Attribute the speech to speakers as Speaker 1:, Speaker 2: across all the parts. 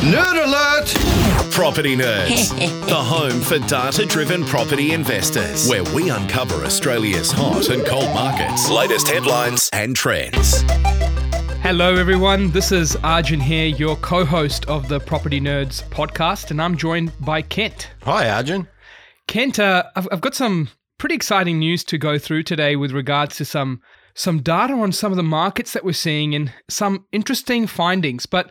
Speaker 1: Nerd alert!
Speaker 2: Property Nerds, the home for data driven property investors, where we uncover Australia's hot and cold markets, latest headlines, and trends.
Speaker 3: Hello, everyone. This is Arjun here, your co host of the Property Nerds podcast, and I'm joined by Kent.
Speaker 1: Hi, Arjun.
Speaker 3: Kent, uh, I've, I've got some pretty exciting news to go through today with regards to some some data on some of the markets that we're seeing and some interesting findings. But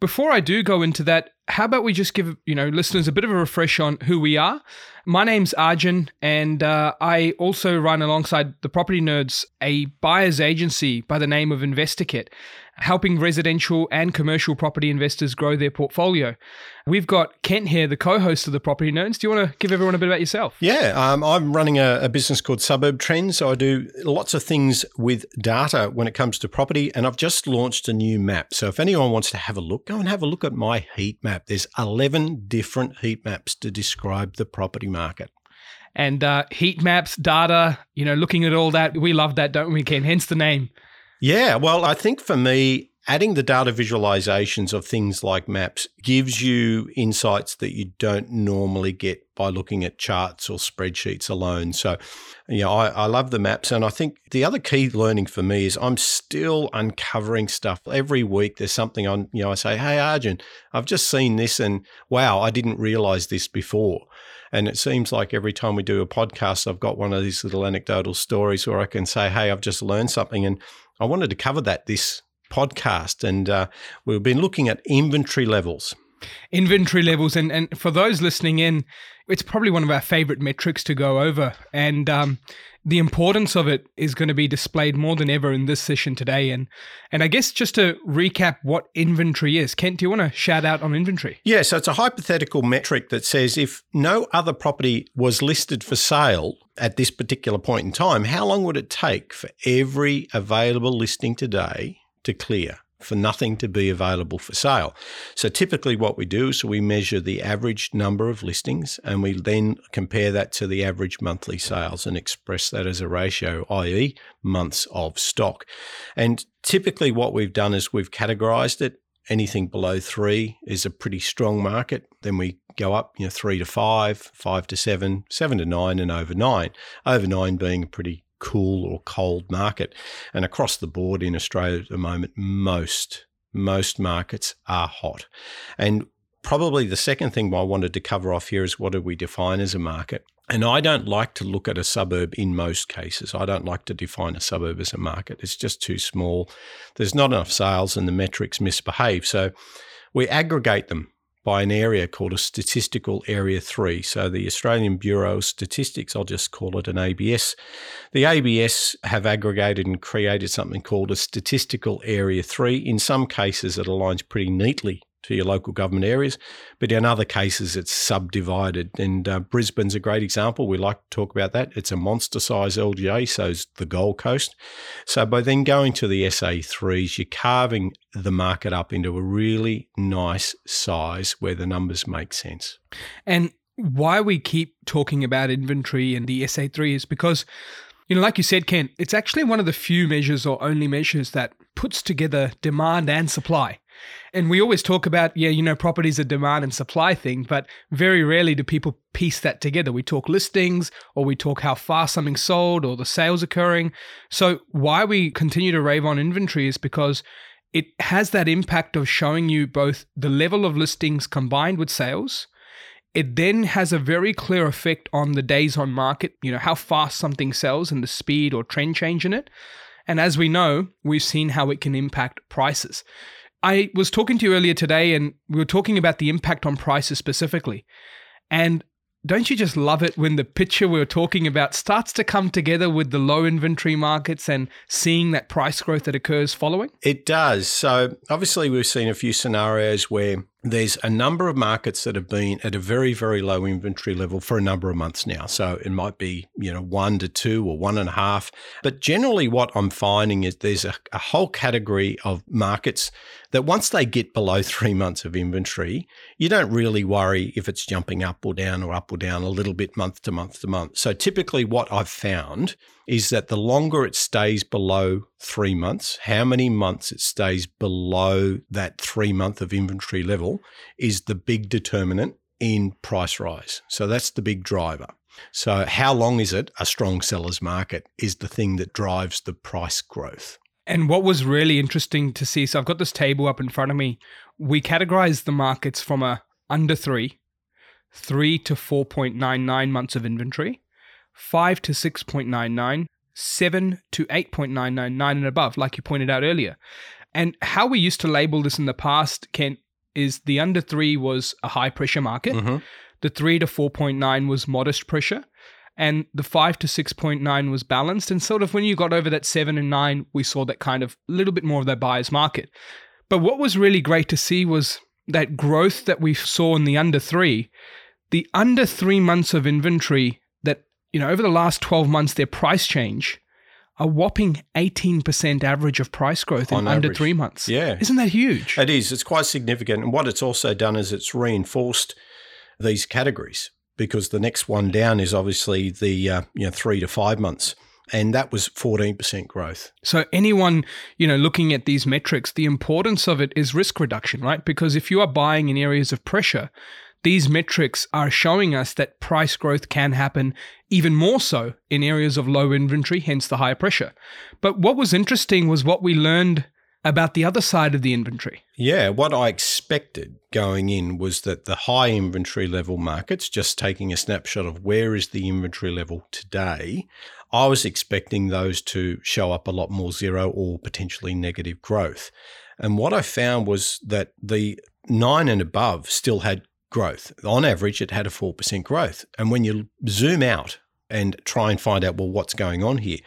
Speaker 3: before I do go into that, how about we just give you know listeners a bit of a refresh on who we are? My name's Arjun, and uh, I also run alongside the Property Nerds a buyer's agency by the name of InvestorKit helping residential and commercial property investors grow their portfolio. We've got Kent here, the co host of the Property Nerds. Do you want to give everyone a bit about yourself?
Speaker 1: Yeah, um, I'm running a, a, business called Suburbtrends. So I do lots of things with data when it comes to property, and I've just launched a new map. So if anyone wants to have a look, go and have a look at my heat map. There's 11 different heat maps to describe the property market
Speaker 3: and uh, heat maps, data, you know, looking at all that. We love that, don't we, Kent? Hence the name.
Speaker 1: Yeah, well, I think for me, adding the data visualizations of things like maps gives you insights that you don't normally get by looking at charts or spreadsheets alone. So, yeah, I, I love the maps. And I think the other key learning for me is I'm still uncovering stuff. Every week there's something on, you know, I say, hey, Arjun, I've just seen this and wow, I didn't realize this before. And it seems like every time we do a podcast, I've got one of these little anecdotal stories where I can say, hey, I've just learned something. And I wanted to cover that this podcast, and uh, we've been looking at inventory levels.
Speaker 3: Inventory levels, and, and for those listening in, it's probably one of our favorite metrics to go over. And um, the importance of it is going to be displayed more than ever in this session today. And and I guess just to recap what inventory is, Kent, do you want to shout out on inventory?
Speaker 1: Yeah, so it's a hypothetical metric that says if no other property was listed for sale at this particular point in time, how long would it take for every available listing today to clear? For nothing to be available for sale. So typically what we do is we measure the average number of listings and we then compare that to the average monthly sales and express that as a ratio, i.e. months of stock. And typically what we've done is we've categorized it. Anything below three is a pretty strong market. Then we go up, you know, three to five, five to seven, seven to nine, and over nine. Over nine being a pretty cool or cold market. And across the board in Australia at the moment, most most markets are hot. And probably the second thing I wanted to cover off here is what do we define as a market? And I don't like to look at a suburb in most cases. I don't like to define a suburb as a market. It's just too small. There's not enough sales and the metrics misbehave. So we aggregate them by an area called a statistical area 3. So the Australian Bureau of Statistics, I'll just call it an ABS. The ABS have aggregated and created something called a statistical area 3. In some cases, it aligns pretty neatly to your local government areas. But in other cases, it's subdivided. And uh, Brisbane's a great example. We like to talk about that. It's a monster size LGA, so is the Gold Coast. So by then going to the SA3s, you're carving the market up into a really nice size where the numbers make sense.
Speaker 3: And why we keep talking about inventory and the SA3 is because you know, like you said, Kent, it's actually one of the few measures or only measures that puts together demand and supply. And we always talk about, yeah, you know, property is a demand and supply thing, but very rarely do people piece that together. We talk listings or we talk how fast something's sold or the sales occurring. So, why we continue to rave on inventory is because it has that impact of showing you both the level of listings combined with sales. It then has a very clear effect on the days on market, you know, how fast something sells and the speed or trend change in it. And as we know, we've seen how it can impact prices. I was talking to you earlier today and we were talking about the impact on prices specifically. And don't you just love it when the picture we are talking about starts to come together with the low inventory markets and seeing that price growth that occurs following?
Speaker 1: It does. So, obviously, we've seen a few scenarios where there's a number of markets that have been at a very, very low inventory level for a number of months now. So it might be, you know, one to two or one and a half. But generally, what I'm finding is there's a, a whole category of markets that once they get below three months of inventory, you don't really worry if it's jumping up or down or up or down a little bit month to month to month. So typically, what I've found is that the longer it stays below three months, how many months it stays below that three month of inventory level is the big determinant in price rise. So that's the big driver. So, how long is it a strong seller's market is the thing that drives the price growth.
Speaker 3: And what was really interesting to see, so I've got this table up in front of me. We categorize the markets from a under three, three to 4.99 months of inventory, five to 6.99, seven to 8.99, nine and above, like you pointed out earlier. And how we used to label this in the past, Kent, is the under three was a high pressure market.
Speaker 1: Mm-hmm.
Speaker 3: The 3 to 4.9 was modest pressure. And the 5 to 6.9 was balanced. And sort of when you got over that 7 and 9, we saw that kind of a little bit more of that buyer's market. But what was really great to see was that growth that we saw in the under 3. The under 3 months of inventory you know, over the last 12 months, their price change a whopping 18% average of price growth in
Speaker 1: On
Speaker 3: under three months.
Speaker 1: Yeah.
Speaker 3: Isn't that huge?
Speaker 1: It is. It's quite significant. And what it's also done is it's reinforced these categories because the next one down is obviously the uh, you know three to five months, and that was fourteen percent growth.
Speaker 3: So anyone, you know, looking at these metrics, the importance of it is risk reduction, right? Because if you are buying in areas of pressure, these metrics are showing us that price growth can happen even more so in areas of low inventory, hence the higher pressure. But what was interesting was what we learned about the other side of the inventory.
Speaker 1: Yeah, what I expected going in was that the high inventory level markets, just taking a snapshot of where is the inventory level today, I was expecting those to show up a lot more zero or potentially negative growth. And what I found was that the nine and above still had growth. On average, it had a 4% growth. And when you zoom out and try and find out, well, what's going on here,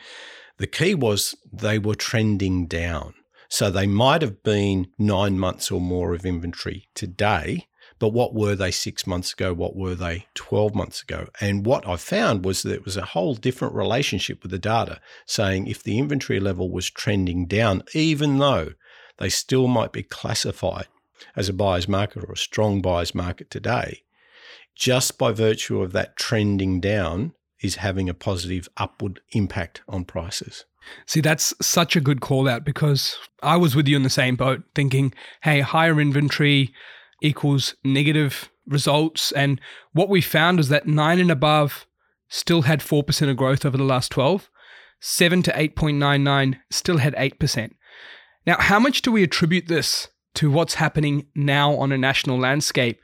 Speaker 1: the key was they were trending down. So they might have been nine months or more of inventory today, but what were they six months ago? What were they 12 months ago? And what I found was that it was a whole different relationship with the data, saying if the inventory level was trending down, even though they still might be classified as a buyer's market or a strong buyer's market today, just by virtue of that trending down is having a positive upward impact on prices.
Speaker 3: See, that's such a good call out because I was with you in the same boat thinking, hey, higher inventory equals negative results. And what we found is that nine and above still had 4% of growth over the last 12, seven to 8.99 still had 8%. Now, how much do we attribute this to what's happening now on a national landscape?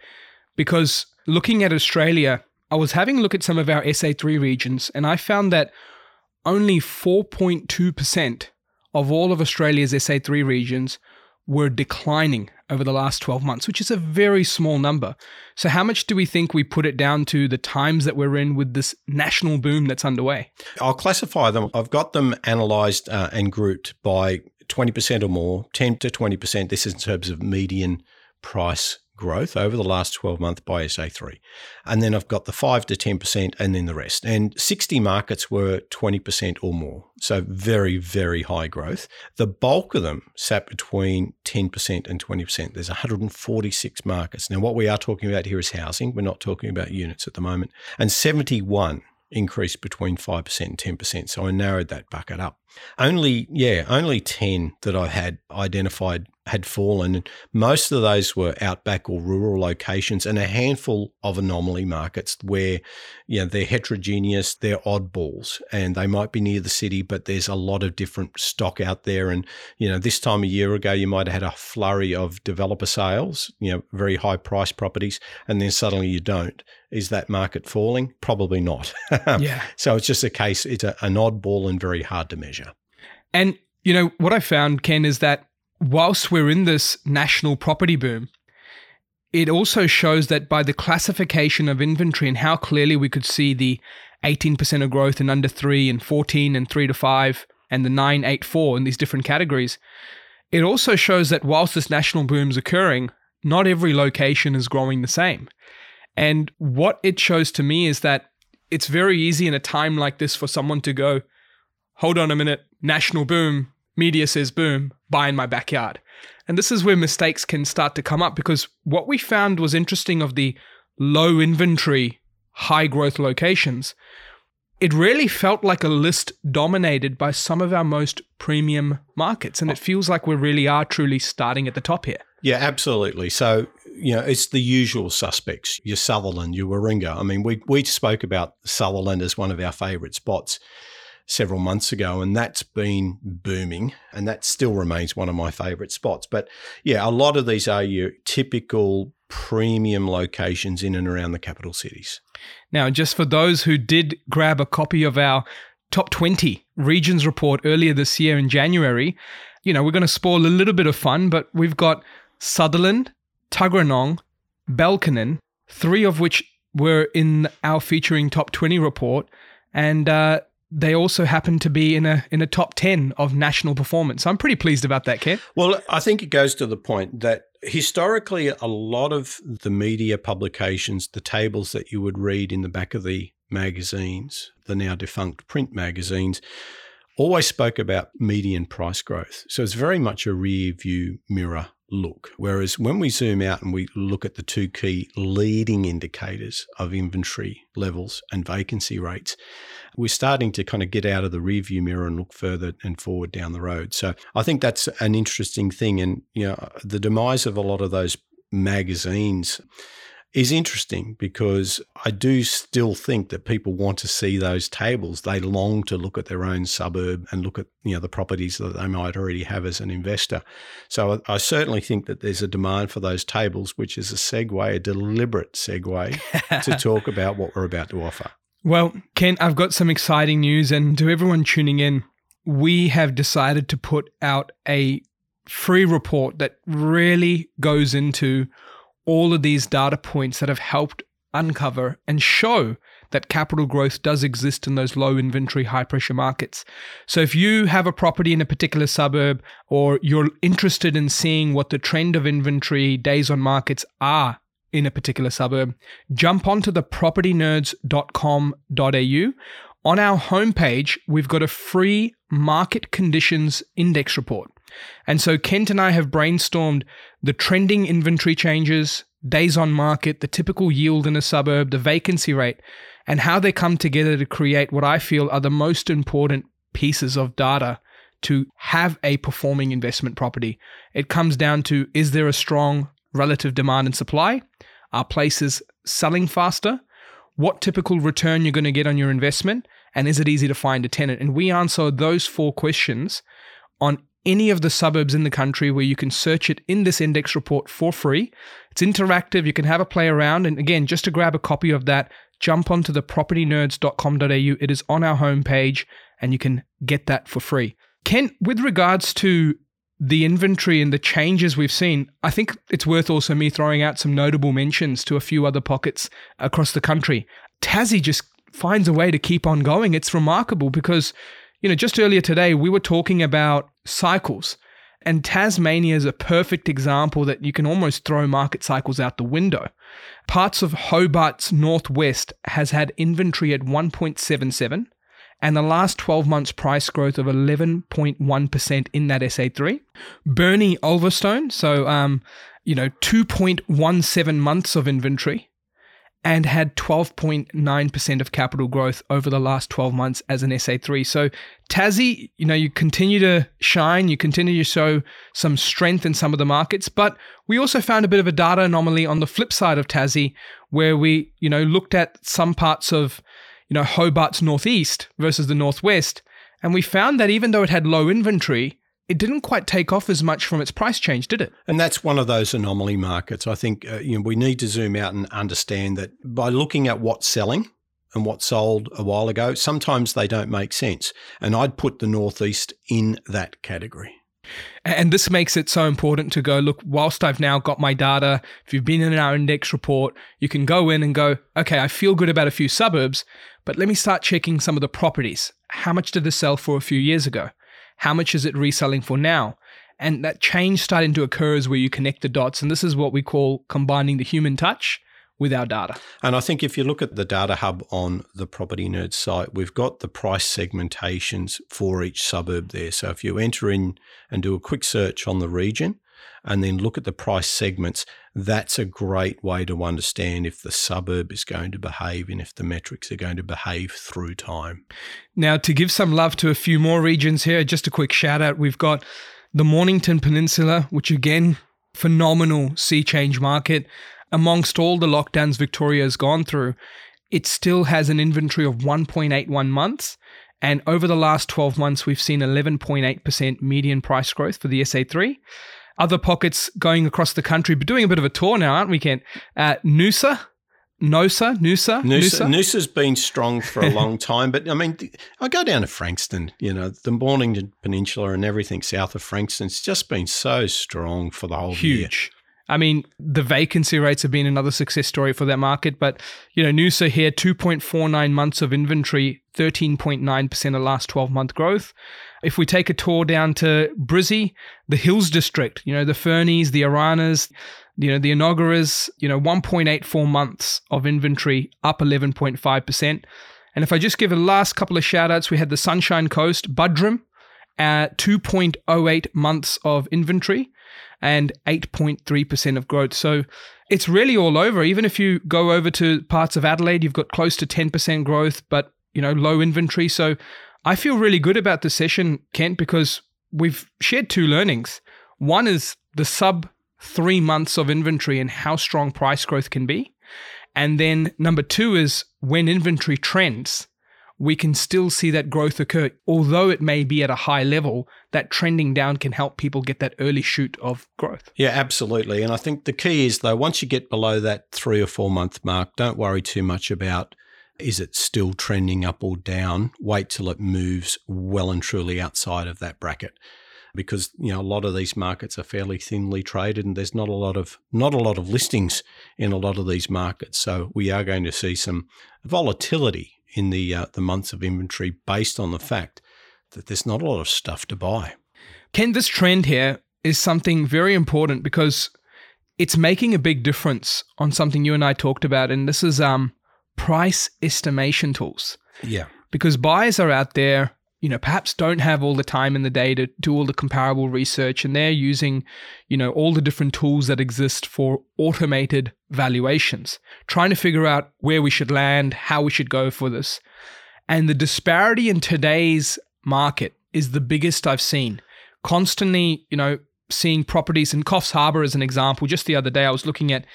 Speaker 3: Because looking at Australia, I was having a look at some of our SA3 regions and I found that only 4.2% of all of Australia's SA3 regions were declining over the last 12 months, which is a very small number. So, how much do we think we put it down to the times that we're in with this national boom that's underway?
Speaker 1: I'll classify them. I've got them analysed uh, and grouped by 20% or more, 10 to 20%. This is in terms of median price growth over the last 12 months by SA3. And then I've got the 5 to 10% and then the rest. And 60 markets were 20% or more. So very, very high growth. The bulk of them sat between 10% and 20%. There's 146 markets. Now, what we are talking about here is housing. We're not talking about units at the moment. And 71 increased between 5% and 10%. So I narrowed that bucket up. Only, yeah, only 10 that I had identified had fallen. Most of those were outback or rural locations and a handful of anomaly markets where, you know, they're heterogeneous, they're oddballs and they might be near the city, but there's a lot of different stock out there. And, you know, this time a year ago, you might have had a flurry of developer sales, you know, very high price properties, and then suddenly you don't. Is that market falling? Probably not.
Speaker 3: Yeah.
Speaker 1: So it's just a case, it's a, an oddball and very hard to measure.
Speaker 3: And, you know, what I found, Kent, is that whilst we're in this national property boom, it also shows that by the classification of inventory and how clearly we could see the 18% of growth in under three and 14 and three to five and the 9, 8, 4 in these different categories, it also shows that whilst this national boom is occurring, not every location is growing the same. And what it shows to me is that it's very easy in a time like this for someone to go, hold on a minute, national boom, media says boom, buy in my backyard. And this is where mistakes can start to come up because what we found was interesting of the low inventory, high growth locations. it really felt like a list dominated by some of our most premium markets. And it feels like we really are truly starting at the top here.
Speaker 1: Yeah, absolutely. So, you know, it's the usual suspects, your Sutherland, your Warringah. I mean, we, we spoke about Sutherland as one of our favourite spots several months ago, and that's been booming, and that still remains one of my favourite spots. But yeah, a lot of these are your typical premium locations in and around the capital cities.
Speaker 3: Now, just for those who did grab a copy of our top 20 regions report earlier this year in January, you know, we're going to spoil a little bit of fun, but we've got Sutherland, Tuggeranong, Belconnen, three of which were in our featuring top 20 report. And uh, they also happen to be in a in a top 10 of national performance. I'm pretty pleased about that, Kent.
Speaker 1: Well, I think it goes to the point that historically a lot of the media publications, the tables that you would read in the back of the magazines, the now defunct print magazines, always spoke about median price growth. So it's very much a rear view mirror look. Whereas when we zoom out and we look at the two key leading indicators of inventory levels and vacancy rates, we're starting to kind of get out of the rearview mirror and look further and forward down the road. So I think that's an interesting thing. And, you know, the demise of a lot of those magazines is interesting because I do still think that people want to see those tables. They long to look at their own suburb and look at you know the properties that they might already have as an investor. So I, I certainly think that there's a demand for those tables, which is a segue, a deliberate segue to talk about what we're about to offer.
Speaker 3: Well, Kent, I've got some exciting news, and to everyone tuning in, we have decided to put out a free report that really goes into all of these data points that have helped uncover and show that capital growth does exist in those low inventory, high pressure markets. So, if you have a property in a particular suburb or you're interested in seeing what the trend of inventory days on markets are in a particular suburb, jump onto the propertynerds.com.au. On our homepage, we've got a free market conditions index report. And so Kent and I have brainstormed the trending inventory changes, days on market, the typical yield in a suburb, the vacancy rate, and how they come together to create what I feel are the most important pieces of data to have a performing investment property. It comes down to is there a strong relative demand and supply? Are places selling faster? What typical return you're going to get on your investment? And is it easy to find a tenant? And we answer those four questions on any of the suburbs in the country where you can search it in this index report for free. It's interactive, you can have a play around. And again, just to grab a copy of that, jump onto the propertynerds.com.au. It is on our homepage and you can get that for free. Kent, with regards to the inventory and the changes we've seen, I think it's worth also me throwing out some notable mentions to a few other pockets across the country. Tassie just finds a way to keep on going. It's remarkable because you know, just earlier today, we were talking about cycles, and Tasmania is a perfect example that you can almost throw market cycles out the window. Parts of Hobart's northwest has had inventory at 1.77 and the last 12 months price growth of 11.1% in that SA3. Burnie Ulverstone, so um, you know, 2.17 months of inventory and had 12.9% of capital growth over the last 12 months as an SA3. So Tassie, you know, you continue to shine, you continue to show some strength in some of the markets, but we also found a bit of a data anomaly on the flip side of Tassie where we, you know, looked at some parts of, you know, Hobart's northeast versus the northwest and we found that even though it had low inventory, it didn't quite take off as much from its price change, did it?
Speaker 1: And that's one of those anomaly markets. I think uh, you know we need to zoom out and understand that by looking at what's selling and what sold a while ago, sometimes they don't make sense. And I'd put the Northeast in that category.
Speaker 3: And this makes it so important to go look, whilst I've now got my data, if you've been in our index report, you can go in and go, okay, I feel good about a few suburbs, but let me start checking some of the properties. How much did this sell for a few years ago? How much is it reselling for now? And that change starting to occur is where you connect the dots. And this is what we call combining the human touch with our data.
Speaker 1: And I think if you look at the data hub on the Property Nerd site, we've got the price segmentations for each suburb there. So if you enter in and do a quick search on the region, and then look at the price segments, that's a great way to understand if the suburb is going to behave and if the metrics are going to behave through time.
Speaker 3: Now, to give some love to a few more regions here, just a quick shout out. We've got the Mornington Peninsula, which again, phenomenal sea change market. Amongst all the lockdowns Victoria has gone through, it still has an inventory of 1.81 months. And over the last 12 months, we've seen 11.8% median price growth for the SA3. Other pockets going across the country, but doing a bit of a tour now, aren't we, Kent? Uh, Noosa, Noosa, Noosa,
Speaker 1: Noosa. Noosa's been strong for a long time, but I mean, I go down to Frankston, you know, the Mornington Peninsula and everything south of Frankston's just been so strong for the whole
Speaker 3: Huge.
Speaker 1: year.
Speaker 3: I mean, the vacancy rates have been another success story for that market. But, you know, Noosa here, 2.49 months of inventory, 13.9% of last 12 month growth. If we take a tour down to Brizzy, the Hills District, you know, the Fernies, the Aranas, you know, the Enoggera's, you know, 1.84 months of inventory, up 11.5%. And if I just give a last couple of shout outs, we had the Sunshine Coast, Buderim, at 2.08 months of inventory and 8.3% of growth. So it's really all over. Even if you go over to parts of Adelaide, you've got close to 10% growth, but you know, low inventory. So I feel really good about the session, Kent, because we've shared two learnings. One is the sub three months of inventory and how strong price growth can be. And then number two is when inventory trends, we can still see that growth occur. Although it may be at a high level, that trending down can help people get that early shoot of growth.
Speaker 1: Yeah, absolutely. And I think the key is, though, once you get below that three or four month mark, don't worry too much about is it still trending up or down. Wait till it moves well and truly outside of that bracket. Because you know a lot of these markets are fairly thinly traded, and there's not a lot of not a lot of listings in a lot of these markets. So we are going to see some volatility in the uh, the months of inventory based on the fact that there's not a lot of stuff to buy.
Speaker 3: Kent, this trend here is something very important because it's making a big difference on something you and I talked about, and this is um, price estimation tools.
Speaker 1: Yeah.
Speaker 3: Because buyers are out there, you know, perhaps don't have all the time in the day to do all the comparable research, and they're using, you know, all the different tools that exist for automated valuations, trying to figure out where we should land, how we should go for this. And the disparity in today's market is the biggest I've seen. Constantly, you know, seeing properties in Coffs Harbour as an example. Just the other day, I was looking at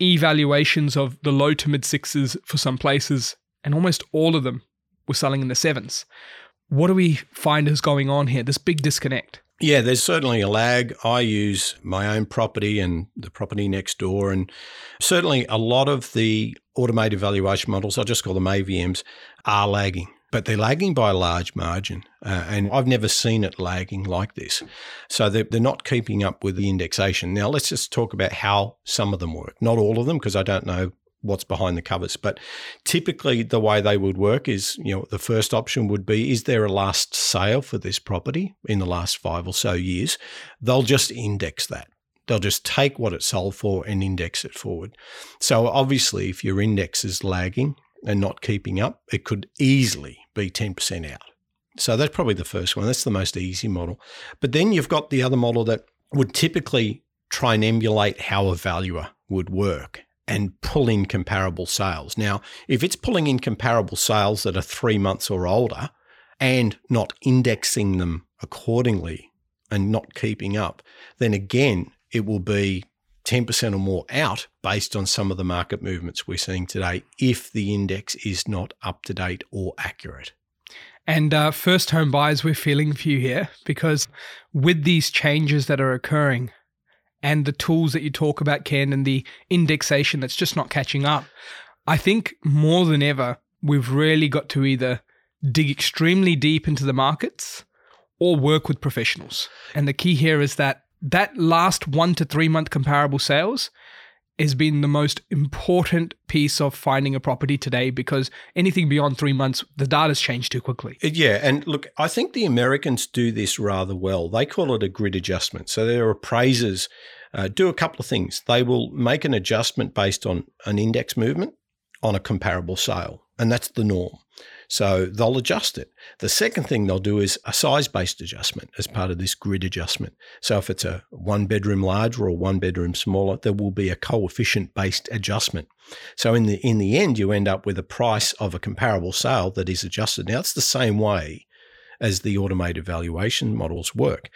Speaker 3: evaluations of the low to mid sixes for some places, and almost all of them were selling in the sevens. What do we find is going on here? This big disconnect.
Speaker 1: Yeah, there's certainly a lag. I use my own property and the property next door, and certainly a lot of the automated valuation models, I just call them AVMs, are lagging but they're lagging by a large margin. Uh, and I've never seen it lagging like this. So they're, they're not keeping up with the indexation. Now, let's just talk about how some of them work. Not all of them, because I don't know what's behind the covers. But typically, the way they would work is, you know, the first option would be is there a last sale for this property in the last five or so years? They'll just index that. They'll just take what it sold for and index it forward. So obviously, if your index is lagging and not keeping up, it could easily be 10% out. So that's probably the first one. That's the most easy model. But then you've got the other model that would typically try and emulate how a valuer would work and pull in comparable sales. Now, if it's pulling in comparable sales that are three months or older and not indexing them accordingly and not keeping up, then again, it will be 10% or more out based on some of the market movements we're seeing today if the index is not up to date or accurate.
Speaker 3: And uh, first home buyers, we're feeling for you here because with these changes that are occurring and the tools that you talk about, Kent, and the indexation that's just not catching up, I think more than ever, we've really got to either dig extremely deep into the markets or work with professionals. And the key here is that that last one to three month comparable sales has been the most important piece of finding a property today because anything beyond three months, the data's changed too quickly.
Speaker 1: Yeah. And look, I think the Americans do this rather well. They call it a grid adjustment. So their appraisers uh, do a couple of things. They will make an adjustment based on an index movement on a comparable sale, and that's the norm. So they'll adjust it. The second thing they'll do is a size based adjustment as part of this grid adjustment. So if it's a one bedroom larger or one bedroom smaller, there will be a coefficient based adjustment. So in the in the end, you end up with a price of a comparable sale that is adjusted. Now it's the same way as the automated valuation models work.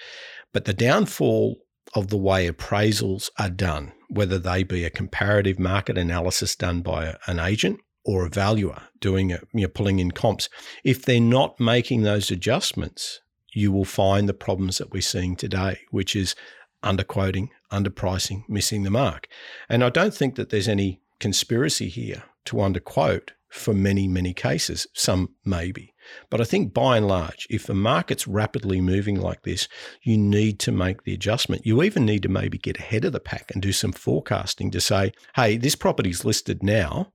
Speaker 1: But the downfall of the way appraisals are done, whether they be a comparative market analysis done by an agent or a valuer doing it, you know, pulling in comps, if they're not making those adjustments, you will find the problems that we're seeing today, which is underquoting, underpricing, missing the mark. And I don't think that there's any conspiracy here to underquote for many, many cases. Some maybe. But I think by and large, if the market's rapidly moving like this, you need to make the adjustment. You even need to maybe get ahead of the pack and do some forecasting to say, hey, this property's listed now.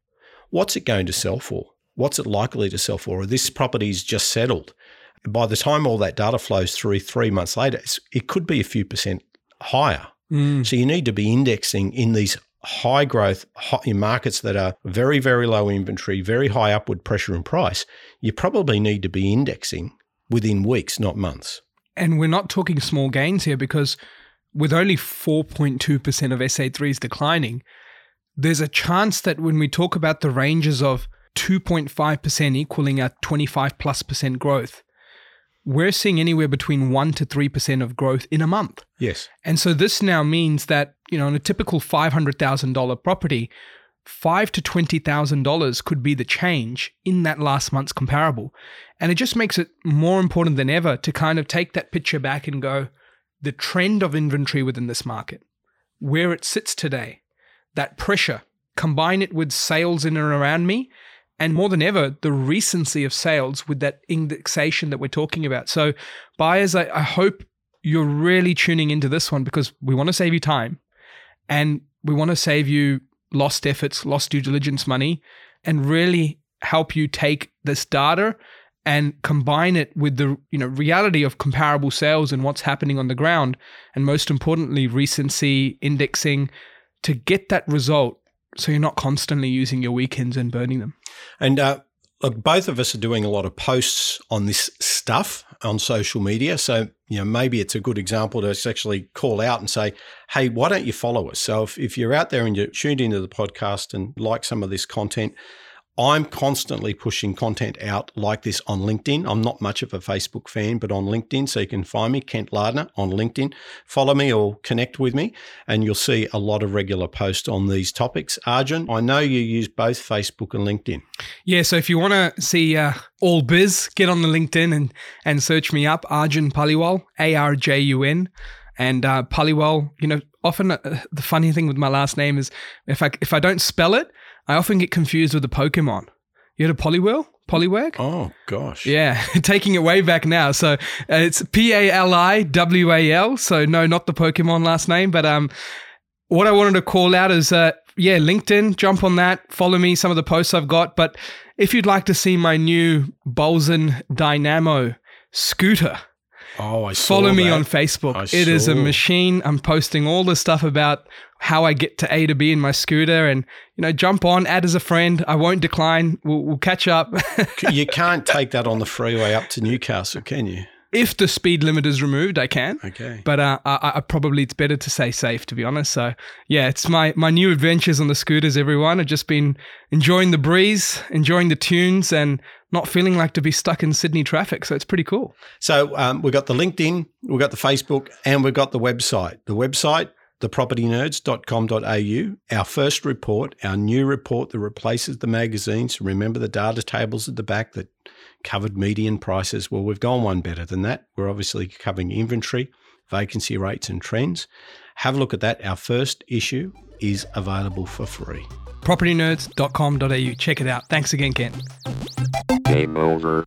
Speaker 1: What's it going to sell for? What's it likely to sell for? Or this property's just settled. By the time all that data flows through three months later, it could be a few percent higher. Mm. So you need to be indexing in these high growth in markets that are very, very low inventory, very high upward pressure in price. You probably need to be indexing within weeks, not months.
Speaker 3: And we're not talking small gains here because with only 4.2% of SA3s declining, there's a chance that when we talk about the ranges of 2.5% equaling a 25 plus percent growth, we're seeing anywhere between 1 to 3% of growth in a month.
Speaker 1: Yes.
Speaker 3: And so this now means that, you know, on a typical $500,000 property, five to twenty thousand dollars could be the change in that last month's comparable, and it just makes it more important than ever to kind of take that picture back and go, the trend of inventory within this market, where it sits today, that pressure, combine it with sales in and around me, and more than ever, the recency of sales with that indexation that we're talking about. So, buyers, I, I hope you're really tuning into this one because we want to save you time and we want to save you lost efforts, lost due diligence money, and really help you take this data and combine it with the you know reality of comparable sales and what's happening on the ground and most importantly recency indexing to get that result so you're not constantly using your weekends and burning them.
Speaker 1: And uh, look, both of us are doing a lot of posts on this stuff on social media. So, you know, maybe it's a good example to actually call out and say, hey, why don't you follow us? So if, if you're out there and you're tuned into the podcast and like some of this content, I'm constantly pushing content out like this on LinkedIn. I'm not much of a Facebook fan, but on LinkedIn, so you can find me, Kent Lardner, on LinkedIn. Follow me or connect with me, and you'll see a lot of regular posts on these topics. Arjun, I know you use both Facebook and LinkedIn.
Speaker 3: Yeah, so if you want to see uh, all biz, get on the LinkedIn and and search me up, Arjun Paliwal, A R J U N. And uh, Paliwal, you know, often uh, the funny thing with my last name is if I if I don't spell it, I often get confused with the Pokemon. You had a Poliwhirl? Poliwag?
Speaker 1: Oh, gosh.
Speaker 3: Yeah, taking it way back now. So uh, it's P A L I W A L. So no, not the Pokemon last name. But um, what I wanted to call out is, uh, yeah, LinkedIn, jump on that, follow me, some of the posts I've got. But if you'd like to see my new Bolzen Dynamo scooter,
Speaker 1: Oh, I
Speaker 3: Follow me
Speaker 1: that.
Speaker 3: on Facebook. I it is a machine. I'm posting all the stuff about how I get to A to B in my scooter, and you know, jump on, add as a friend. I won't decline. We'll, we'll catch up.
Speaker 1: you can't take that on the freeway up to Newcastle, can you?
Speaker 3: If the speed limit is removed, I can.
Speaker 1: Okay.
Speaker 3: But uh, I, I, probably it's better to say safe, to be honest. So yeah, it's my my new adventures on the scooters. Everyone, I've just been enjoying the breeze, enjoying the tunes, and not feeling like to be stuck in Sydney traffic. So it's pretty cool.
Speaker 1: So um, we've got the LinkedIn, we've got the Facebook, and we've got the website. The website, thepropertynerds.com.au. Our first report, our new report that replaces the magazines. Remember the data tables at the back that covered median prices. Well, we've gone one better than that. We're obviously covering inventory, vacancy rates, and trends. Have a look at that. Our first issue is available for free.
Speaker 3: Propertynerds.com.au. Check it out. Thanks again, Kent.
Speaker 4: Game over.